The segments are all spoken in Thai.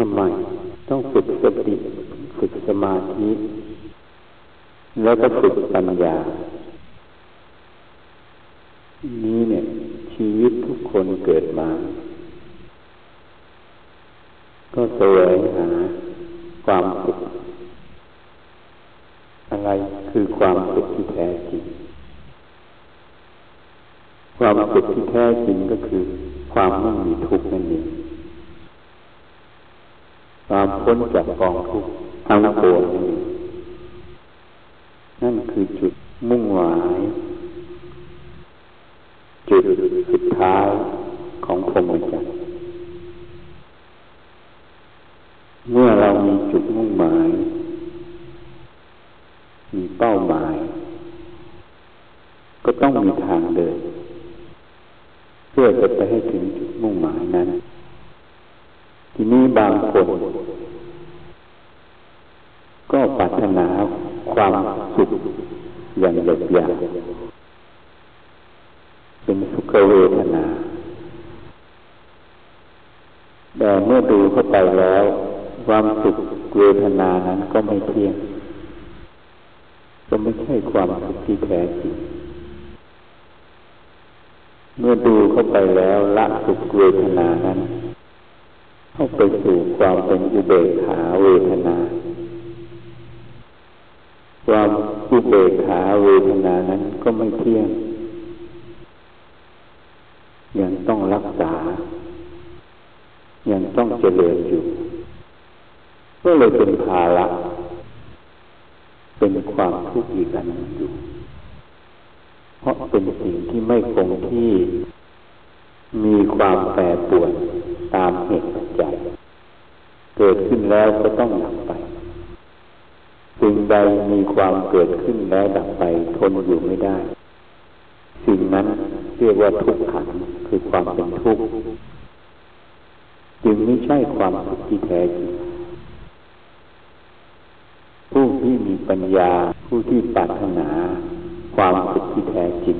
ทำไม ต้องฝึกสติฝึกสมาธิ แล้วก็ฝึกปัญญา นี้เนี่ย ชีวิตทุกคนเกิดมา ก็แสวงหาความสุขอะไรคือความสุขที่แท้จริง ความสุขที่แท้จริงก็คือ ความไม่มีทุกข์นั่นเอง ความพ้นจากกองทุกข์ทั้งปวงนั่นคือจุดมุ่งหมายจุดสุดท้ายของพรหมจรรย์เมื่อเรามีจุดมุ่งหมาย มีเป้าหมาย ก็ต้องมีทางเดิน เพื่อจะไปให้ถึงจุดมุ่งหมายนั้น บางคน ก็ปรารถนาความสุขอย่างหยาบหยาเป็นสุขเวทนา แต่เมื่อดูเข้าไปแล้ว ความสุขเวทนานั้นก็ไม่เที่ยง ก็ไม่ใช่ความสุขที่แท้จริงเมื่อดูเข้าไปแล้วละสุขเวทนานั้น เข้าไปสู่ความเป็นอุเบกขาเวทนา ความอุเบกขาเวทนานั้นก็ไม่เที่ยง ยังต้องรักษา ยังต้องเจริญอยู่ ก็เลยเป็นภาระเป็นความทุกข์อีกอันหนึ่งอยู่ เพราะเป็นสิ่งที่ไม่คงที่มีความแปรปรวนตามเหตุป เกิดขึ้นแล้วก็ต้องดับไป สิ่งใดมีความเกิดขึ้นแล้วดับไปทนอยู่ไม่ได้ สิ่งนั้นเรียกว่าทุกขังคือความเป็นทุกข์จึงไม่ใช่ความสุขที่แท้จริงผู้ที่มีปัญญาผู้ที่ปรารถนา ความสุขที่แท้จริง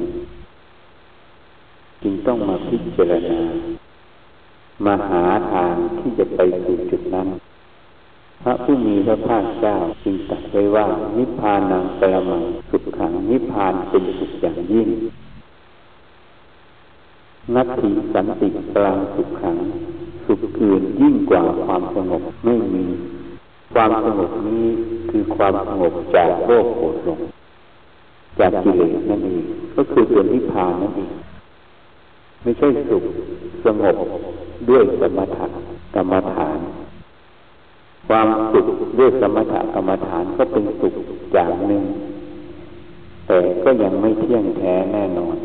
จึงต้องมาพิจารณา มาหาทางที่จะไปสู่จุดนั้น พระผู้มีพระภาคเจ้าจึงตรัสไว้ว่า นิพพานังปรมังสุขขังนิพพานเป็นสุขอย่างยิ่ง นัตถิสันติกลางสุขขัง สุขอื่นยิ่งกว่าความสงบไม่มี ความสงบนี้คือความสงบจากโลกโกรธลงจากกิเลสนั่นเองก็คือตัวนิพพานนั่นเองไม่ใช่สุขสงบ ด้วยสมถะกรรมฐาน ความสุขด้วยสมถะกรรมฐานก็เป็นสุขอย่างหนึ่ง แต่ก็ยังไม่เที่ยงแท้แน่นอน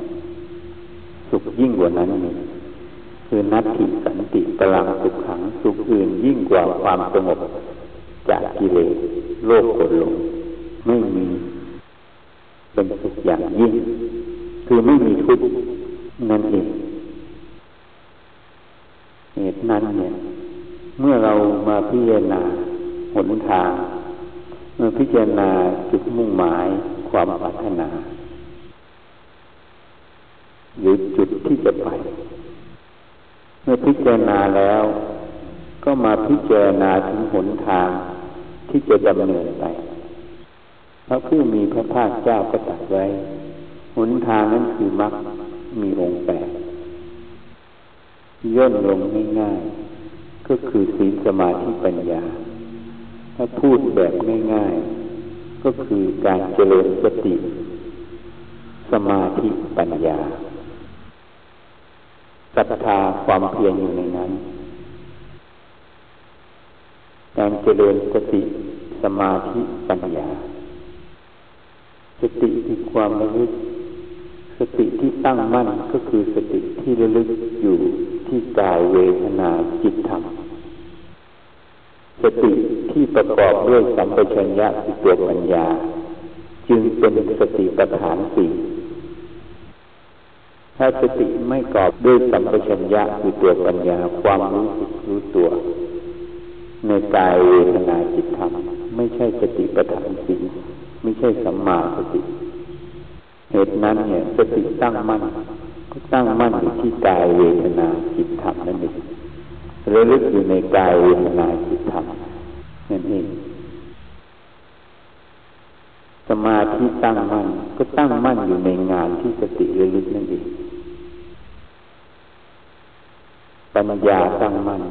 สุขยิ่งกว่านั้นนี่คือนัตถิสันติพลังสุขขังสุขอื่นยิ่งกว่าความสงบจากกิเลสโลกโกรธหลงไม่มีเป็นสุขอย่างยิ่ง คือไม่มีทุกข์นั่นเอง เหตุนั้นเนี่ย เมื่อเรามาพิจารณาหนทาง เมื่อพิจารณาจุดมุ่งหมายความปรารถนา หรือจุดที่จะไป เมื่อพิจารณาแล้ว ก็มาพิจารณาถึงหนทางที่จะดำเนินไปพระผู้มีพระภาคเจ้าก็ตรัสไว้ หนทางนั้นคือมรรคมีองค์แปด ย่นลงง่ายๆ ก็คือศีลสมาธิปัญญา ถ้าพูดแบบง่ายๆ ก็คือการเจริญสติ สมาธิปัญญาศรัทธาความเพียรอยู่ในนั้น การเจริญสติ สมาธิปัญญา สติคือความระลึก ติที่ตั้งมั่นก็คือสติที่ระลึกอยู่ที่กายเวทนาจิตธรรม สติที่ประกอบด้วยสัมปชัญญะคือตัวปัญญา จึงเป็นสติปัฏฐานสี่ถ้าสติไม่กอบด้วยสัมปชัญญะคือตัวปัญญาความรู้สึกรู้ตัว ในกายเวทนาจิตธรรม ไม่ใช่สติปัฏฐานสี่ไม่ใช่สัมมาสติ เหตุนั้นเนี่ยสติตั้งมั่นก็ตั้งมั่นอยู่ที่กายเวทนาจิตธรรมนั่นเองระลึกอยู่ในกายเวทนาจิตธรรมนั่นเองสมาธิตั้งมั่นก็ตั้งมั่นอยู่ในงานที่สติระลึกนั่นเองปัญญาตั้งมั่น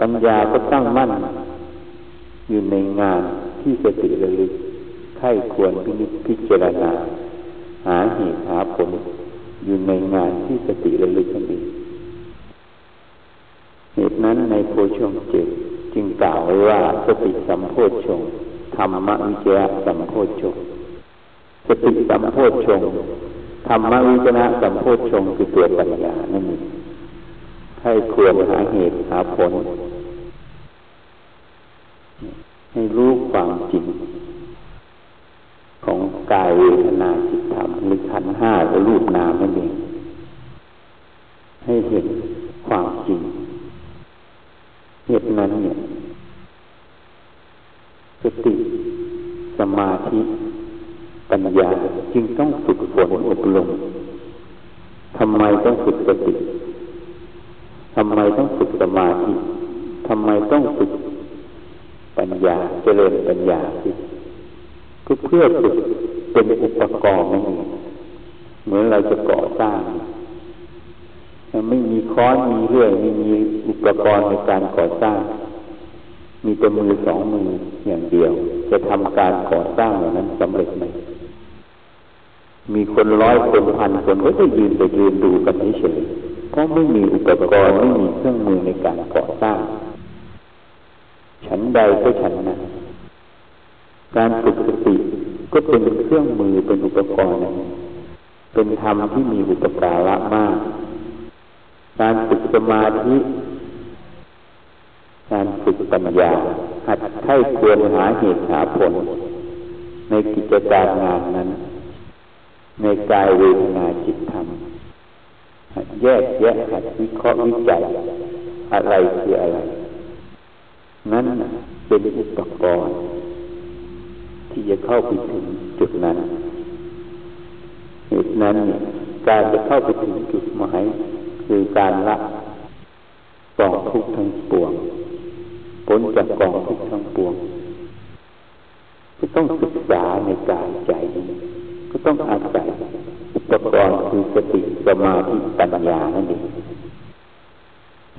ปัญญาก็ตั้งมั่น อยู่ในงานที่สติระลึกไข้ควรพินิจพิจารณา หาเหตุหาผลอยู่ในงานที่สติระลึกนั่นเองเหตุนั้นในโพชงเจ็ดจึงกล่าวไว้ว่าสติสัมโพชงธรรมวิจยะสัมโพชงสติสัมโพชงธรรมวิจนะสัมโพชงคือตัวปัญญานั่นเองให้ควรหาเหตุหาผล ให้รู้ความจริง ของกายเวทนาจิตธรรมหรือขันห้าหรือรูปนามนั่นเองให้เห็นความจริงเหตุนั้นเนี่ยสติสมาธิปัญญาจึงต้องฝึกฝนอบรมทำไมต้องฝึกสติทำไมต้องฝึกสมาธิทำไมต้องฝึกปัญญาเจริญปัญญาสิก็ เพื่อฝึกเป็นอุปกรณ์นั่นเองเหมือนเราจะก่อสร้างไม่มีค้อนมีเรื่อยไม่มีอุปกรณ์ในการก่อสร้าง มีแต่มือสองมืออย่างเดียว จะทำการก่อสร้างอย่างนั้นสำเร็จไหมมีคนร้อยคนพันคนก็จะยืนไปยืนดูกันเฉยเพราะไม่มีอุปกรณ์ไม่มีเครื่องมือในการก่อสร้าง ฉันใดก็ฉันนั้นการฝึกสติ ก็เป็นเครื่องมือเป็นอุปกรณ์ เป็นธรรมที่มีอุปการะมาก การฝึกสมาธิการฝึกปัญญาหัดให้ควรหาเหตุหาผล ในกิจการงานนั้น ในกายเวทนาจิตธรรมแยกแยะหัดวิเคราะห์วิจัยอะไรคืออะไร นั้นเป็นอุปกรณ์ ที่จะเข้าไปถึงจุดนั้นเหตุนั้นเนี่ยการจะเข้าไปถึงจุดหมายคือการละกองทุกข์ทั้งปวงพ้นจากกองทุกข์ทั้งปวงก็ต้องศึกษาในกายใจ ก็ต้องอาศัยอุปกรณ์คือสติสมาธิปัญญานั่นเอง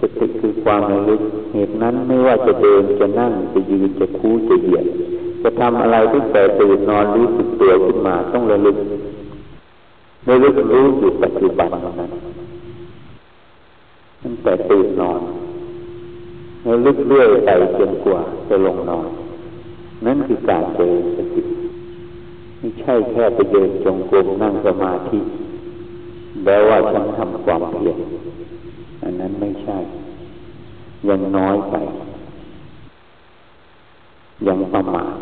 สติคือความระลึกเหตุนั้นไม่ว่าจะเดินจะนั่งจะยืนจะคู่จะเหยียด จะทำอะไรตั้งแต่ตื่นนอนรู้สึกตัวขึ้นมาต้องระลึกระลึกรู้อยู่ปัจจุบันนั้นตั้งแต่ตื่นนอนระลึกเรื่อยไปจนกว่าจะลงนอน นั่นคือการเจริญสติไม่ใช่แค่ไปเดินจงกรมนั่งสมาธิแล้วว่าฉันทำความเพียรอันนั้นไม่ใช่ ยังน้อยไป ยังประมาท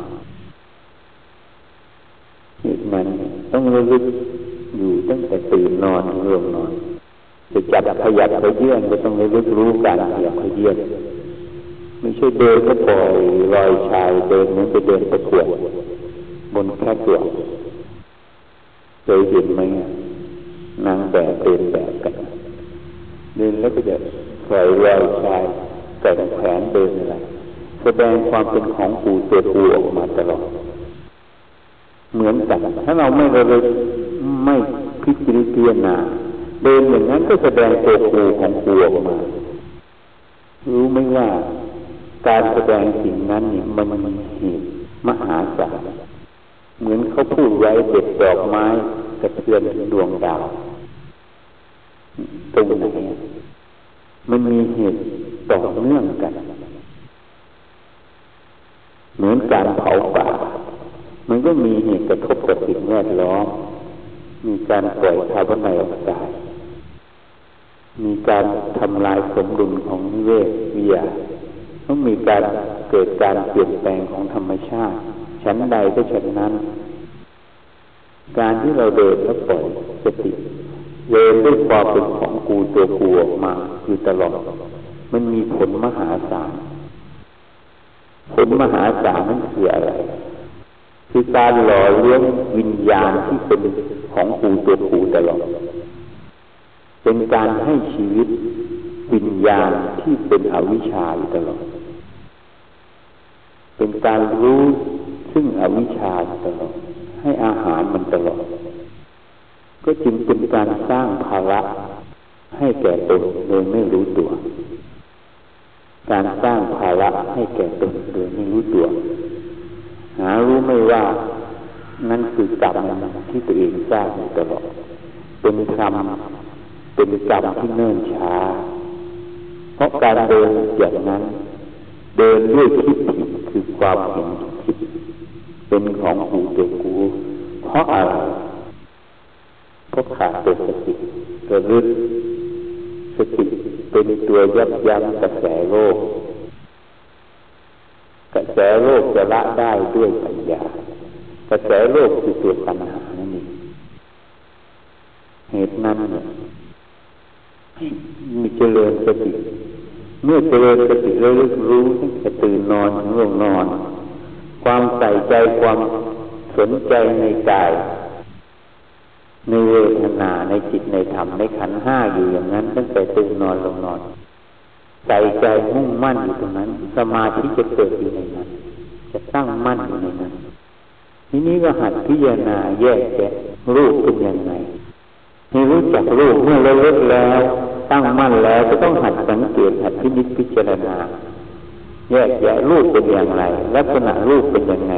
เหตุนั้น ต้องระลึกอยู่ตั้งแต่ตื่นนอนถึงลงนอนจะจับขยับไปเยื่อนก็ต้องระลึกรู้การขยับขยื่นไม่ใช่เดินก็ปล่อยลอยชายเดินเหมือนจะเดินประกวดบนแค่ตัวเคยเห็นไหมนางแบบเดินแบบกันเดินแล้วก็จะปล่อยลอยชายแต่งแขนเดินอะไรแสดงความเป็นของปู่ตัวปู่ออกมาตลอด เหมือนกันถ้าเราไม่ระลึกไม่พิจารณาเดินอย่างนั้นก็แสดงตัวปูของปูออกมา รู้ไหมว่าการแสดงสิ่งนั้นเนี่ยมันมีเหตุมหาศาลเหมือนเขาพูดไว้เด็ดดอกไม้กระเทือนดวงดาวตรงไหนมันมีเหตุต่อเนื่องกัน เหมือนการเผาป่า มันก็มีเหตุกระทบกับสิ่งแวดล้อม มีการปล่อยคาร์บอนไดออกไซด์มีการทำลายสมดุลของนิเวศวิทยาต้องมีการเกิดการเปลี่ยนแปลงของธรรมชาติ ชั้นใดก็ชั้นนั้น การที่เราเดินแล้วปล่อยสติเดินด้วยความเป็นของกูตัวกูออกมาอยู่ตลอด มันมีผลมหาศาลผลมหาศาลนั่นคืออะไร คือการหล่อเลี้ยงวิญญาณที่เป็นของกูตัวกูตลอดเป็นการให้ชีวิตวิญญาณที่เป็นอวิชชาอยู่ตลอดเป็นการรู้ซึ่งอวิชชาตลอดให้อาหารมันตลอดก็จึงเป็นการสร้างภาระให้แก่ตนโดยไม่รู้ตัว การสร้างภาระให้แก่ตนโดยไม่รู้ตัว หารู้ไม่ว่านั่นคือกรรมที่ตัวเองสร้างตลอดเป็นกรรมเป็นกรรมที่เนิ่นช้า เพราะการเดินอย่างนั้น เดินด้วยคิดผิดคือความเห็นผิดเป็นของกูตัวกู เพราะอะไรเพราะขาดตัวสติระลึกสติเป็นตัวยับยั้งกระแสโลก แสโลกจะละได้ด้วยปัญญากระแสโลกคือตัวปัญหานั่นเองเหตุนั้นเนี่ยมีเจริญสติเมื่อเจริญสติแล้วรู้ตั้งแต่ตื่นนอนถึงลงนอน ความใส่ใจความสนใจในกาย ในเวทนาในจิตในธรรมในขันห้าอยู่อย่างนั้น ตั้งแต่ตื่นนอนลงนอน ใจใจมุ่งมั่นอยู่ตรงนั้น สมาธิจะเกิดอยู่ในนั้น จะตั้งมั่นอยู่ในนั้น ทีนี้ก็หัดพิจารณาแยกแยะรูปเป็นยังไงให้รู้จักรูปเมื่อเราเลิกแล้ว ตั้งมั่นแล้วก็ต้องหัดสังเกตหัดพิจิตพิจารณา แยกแยะรูปเป็นอย่างไร ลักษณะรูปเป็นยังไง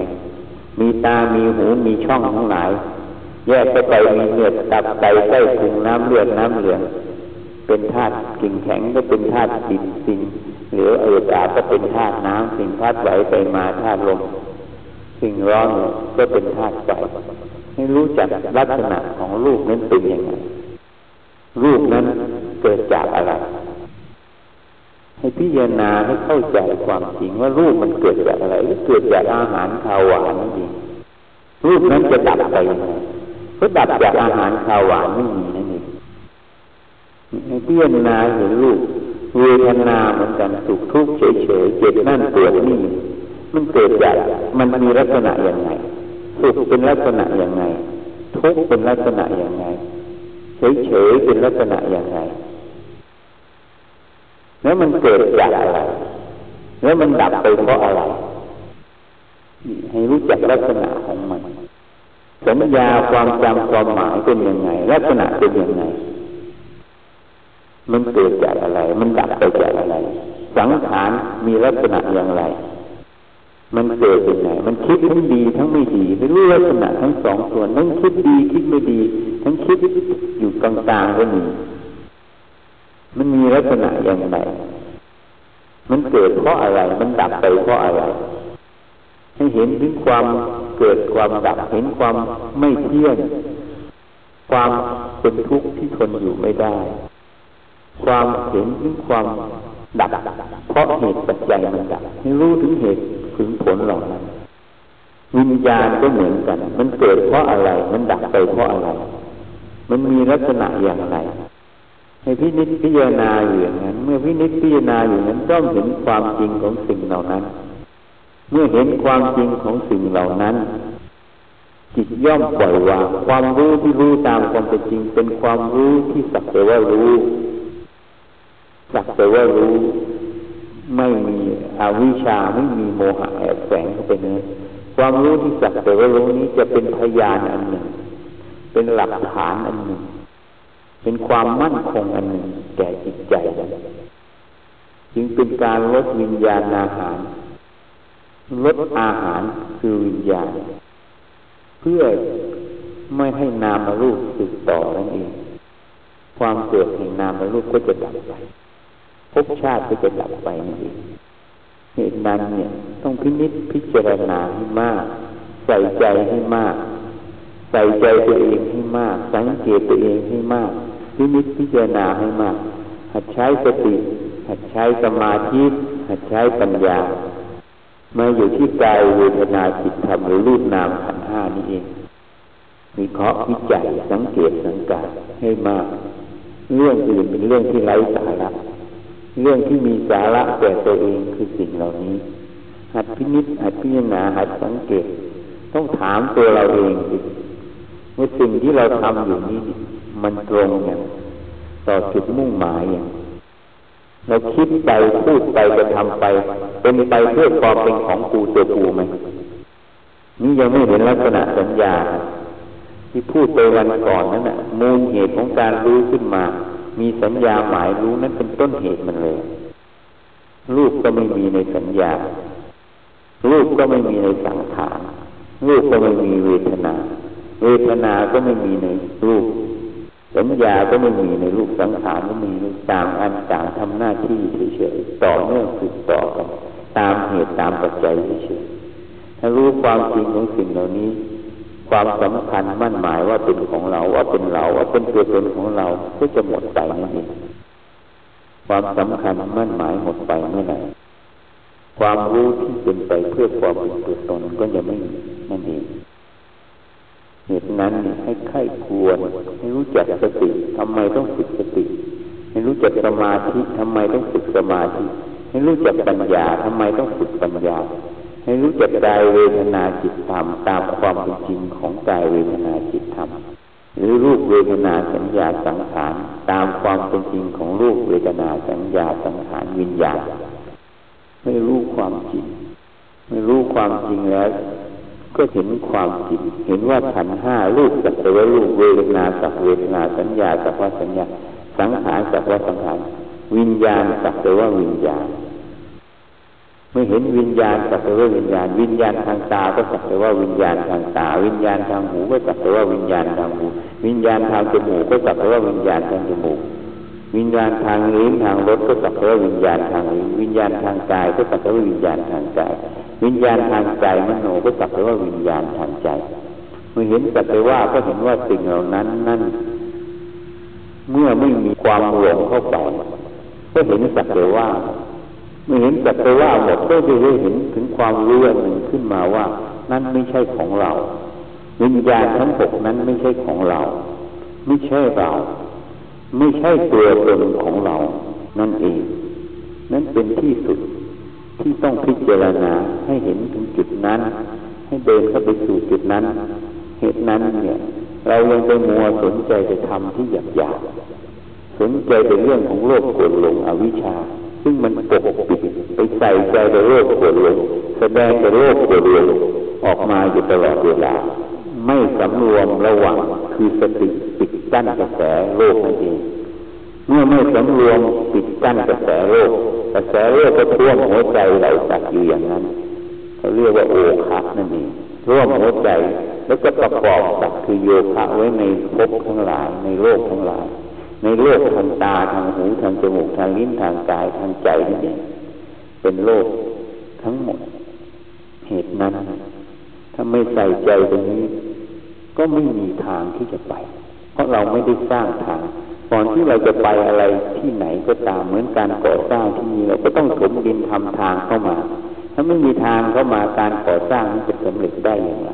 มีตา มีหู มีช่องทั้งหลาย แยกไปมีเนื้อตับไตไส้พุงน้ำเลือดน้ำเหลือง เป็นธาตุกิ่งแข็งก็เป็นธาตุดินสิ่งเหลือเอือดอาก็เป็นธาตุน้ำสิ่งธาตุไหวไปมาธาตุลมสิ่งร้อนก็เป็นธาตุไฟให้รู้จักลักษณะของรูปนั้นเป็นยังไงรูปนั้นเกิดจากอะไร ให้พิจารณาให้เข้าใจความจริงว่ารูปมันเกิดจากอะไรเกิดจากอาหารข้าวหวานนั่นเองรูปนั้นจะดับไปยังไงก็ดับจากอาหารข้าวหวานไม่มี เองให้พิจารณาเห็นรูปเวทนาเหมือนกันสุขทุกข์เฉยเฉยเจ็บนั่นปวดนี่มันเกิดจากมันมีลักษณะอย่างไงสุขเป็นลักษณะอย่างไง ทุกข์เป็นลักษณะอย่างไง เฉยเฉยเป็นลักษณะอย่างไง แล้วมันเกิดจากอะไร แล้วมันดับไปเพราะอะไร ให้รู้จักลักษณะของมัน สัญญาความจำความหมายเป็นยังไง ลักษณะเป็นยังไง มันเกิดจากอะไร มันดับไปจากอะไร สังขารมีลักษณะอย่างไร มันเกิดเป็นไงมันคิดทั้งดีทั้งไม่ดีไม่รู้ลักษณะทั้งสองส่วนทั้งคิดดีคิดไม่ดี ทั้งคิดอยู่กลางๆก็มีมันมีลักษณะอย่างไร มันเกิดเพราะอะไร มันดับไปเพราะอะไร ให้เห็นถึงความเกิดความดับ เห็นความไม่เที่ยง ความเป็นทุกข์ที่ทนอยู่ไม่ได้ ความเห็นถึงความดับเพราะเหตุปัจจัยมันดับให้รู้ถึงเหตุถึงผลเหล่านั้นวิญญาณก็เหมือนกัน มันเกิดเพราะอะไร มันดับไปเพราะอะไร มันมีลักษณะอย่างไร ให้พินิจพิจารณาอยู่อย่างนั้น เมื่อพินิจพิจารณาอยู่นั้นต้องเห็นความจริงของสิ่งเหล่านั้น เมื่อเห็นความจริงของสิ่งเหล่านั้น จิตย่อมปล่อยวางความรู้ที่รู้ตามความเป็นจริง เป็นความรู้ที่สักแต่ว่ารู้ สักแต่ว่ารู้ไม่มีอวิชชาไม่มีโมหะแอบแฝงเข้าไปเนื้อความรู้ที่สักแต่ว่ารู้นี้จะเป็นพยานอันหนึ่ง เป็นหลักฐานอันหนึ่ง เป็นความมั่นคงอันหนึ่งแก่จิตใจจึงเป็นการลดวิญญาณอาหารลดอาหารคือวิญญาณ เพื่อไม่ให้นามรูปติดต่อนั่นเอง ความเกิดแห่งนามรูปก็จะดับไป ภพชาติก็จะดับไปนั่นเองเหตุนั้นเนี่ยต้องพินิจพิจารณาให้มาก ใส่ใจให้มาก ใส่ใจตัวเองให้มาก สังเกตตัวเองให้มาก พินิจพิจารณาให้มาก หัดใช้สติหัดใช้สมาธิหัดใช้ปัญญา มาอยู่ที่กายเวทนาจิตธรรมหรือรูปนามขันธ์ห้านี่เองมีเคาะวิจัยสังเกตสังกาให้มาก เรื่องอื่นเป็นเรื่องที่ไร้สาระ เรื่องที่มีสาระแต่ตัวเองคือสิ่งเหล่านี้ หัดพินิจหัดพิจารณาหัดสังเกต ต้องถามตัวเราเองว่าสิ่งที่เราทำอยู่นี้ มันตรงอย่างต่อจุดมุ่งหมายอย่างเราคิดไปพูดไปกระทำไป เป็นไปเพื่อความเป็นของกูตัวกูไหมนี่ยังไม่เห็นลักษณะสัญญา ที่พูดไปวันก่อนนั่นแหะมูลเหตุของการรู้ขึ้นมา มีสัญญาหมายรู้นั้นเป็นต้นเหตุมันเลย รูปก็ไม่มีในสัญญา รูปก็ไม่มีในสังขารรูปก็ไม่มีเวทนา เวทนา ก็ไม่มีในรูป สัญญาก็ไม่มีในรูปสังขารก็มีต่างอันต่างทำหน้าที่เฉยๆต่อเนื่องสืบต่อกันตามเหตุตามปัจจัยเฉยๆถ้ารู้ความจริงของสิ่งเหล่านี้ ความสำคัญมั่นหมายว่าเป็นของเรา ว่าเป็นเรา ว่าเป็นตัวตนของเราก็จะหมดไปนั่นเองความสำคัญมั่นหมายหมดไปเมื่อไหร่ความรู้ที่เป็นไปเพื่อความเป็นตัวตนก็จะไม่มีนั่นเองเหตุนั้นให้ไข้ควรให้รู้จักสติทำไมต้องฝึกสติ ให้รู้จักสมาธิทำไมต้องฝึกสมาธิ ให้รู้จักปัญญาทำไมต้องฝึกปัญญา ให้รู้จักกายเวทนาจิตธรรมตามความเป็นจริงของกายเวทนาจิตธรรมหรือรูปเวทนาสัญญาสังขารตามความเป็นจริงของรูปเวทนาสัญญาสังขารวิญญาณไม่รู้ความจริงไม่รู้ความจริงแล้ว ก็เห็นความจริงเห็นว่าขันห้ารูปสักแต่ว่ารูปเวทนาสักเวทนาสัญญาสักว่าสัญญาสังขารสักว่าสังขารวิญญาณสักแต่ว่าวิญญาณ ไม่เห็นวิญญาณสักแต่ว่าวิญญาณ วิญญาณทางตาก็สักแต่ว่าวิญญาณทางตา วิญญาณทางหูก็สักแต่ว่าวิญญาณทางหู วิญญาณทางจมูกก็สักแต่ว่าวิญญาณทางจมูก วิญญาณทางลิ้นทางรสก็สักแต่ว่าวิญญาณทางลิ้นวิญญาณทางกายก็สักแต่ว่าวิญญาณทางกาย วิญญาณทางใจมโนก็สักแต่ว่าวิญญาณทางใจ เมื่อเห็นสักแต่ว่าก็เห็นว่าสิ่งเหล่านั้นนั่น เมื่อไม่มีความหลงเข้าไปก็เห็นสักแต่ว่า มื่อเห็นแต่ว่าหมดก็จะได้เห็นถึงความรู้หนึ่งขึ้นมาว่า นั่นไม่ใช่ของเรา วิญญาณทั้งหกนั้นไม่ใช่ของเรา ไม่ใช่เรา ไม่ใช่ตัวตนของเรา นั่นเอง นั่นเป็นที่สุดที่ต้องพิจารณาให้เห็นถึงจุดนั้น ให้เดินเข้าไปสู่จุดนั้น เหตุนั้นเนี่ย เรายังไปมัวสนใจจะทำที่หยาบหยาสนใจในเรื่องของโลกโกรธหลงอวิชชา ซึ่งมันปกปิดไปใส่ใจในโลกโกรธหลงแสดงแต่โลกโกรธหลงออกมาอยู่ตลอดเวลา ไม่สำรวมระวังคือสติปิดกั้นกระแสโลกนั่นเองเมื่อไม่สำรวมปิดกั้นกระแสโลกกระแสโลกก็ท่วมหัวใจเราสักอยู่อย่างนั้นเขาเรียกว่าโอคะนั่นเองท่วมหัวใจแล้วก็ประกอบสักคือโยคะไว้ในภพทั้งหลายในโลกทั้งหลาย ในโลกทางตาทางหูทางจมูกทางลิ้นทางกายทางใจนั่เป็นโลกทั้งหมด เหตุนั้นถ้าไม่ใส่ใจตรงนี้ ก็ไม่มีทางที่จะไป เพราะเราไม่ได้สร้างทางก่อนที่เราจะไปอะไรที่ไหนก็ตามเหมือนการก่อสร้างที่นี่เราก็ต้องถมดินทำทางเข้ามา ถ้าไม่มีทางเข้ามาการก่อสร้างนั้นจะสำเร็จได้อย่างไร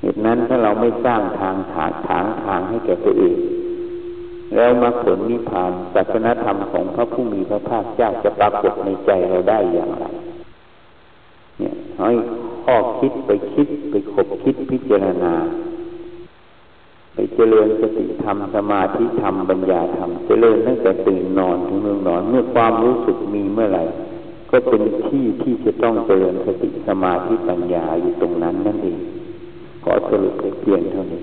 เหตุนั้นถ้าเราไม่สร้างทางถางทางทางให้แก่ตัวเอง แล้วมาผลนิพพานศาสนธรรมของพระผู้มีพระภาคเจ้าจะปรากฏในใจเราได้อย่างไร เนี่ยให้ข้อคิดไปคิดไปขบคิดพิจารณา ไปเจริญสติธรรมสมาธิธรรมปัญญาธรรม เจริญตั้งแต่ตื่นนอนถึงเมื่อนอน เมื่อความรู้สึกมีเมื่อไหร่ ก็เป็นที่ที่จะต้องเจริญสติสมาธิปัญญาอยู่ตรงนั้นนั่นเองขอสรุปไปเพียงเท่านี้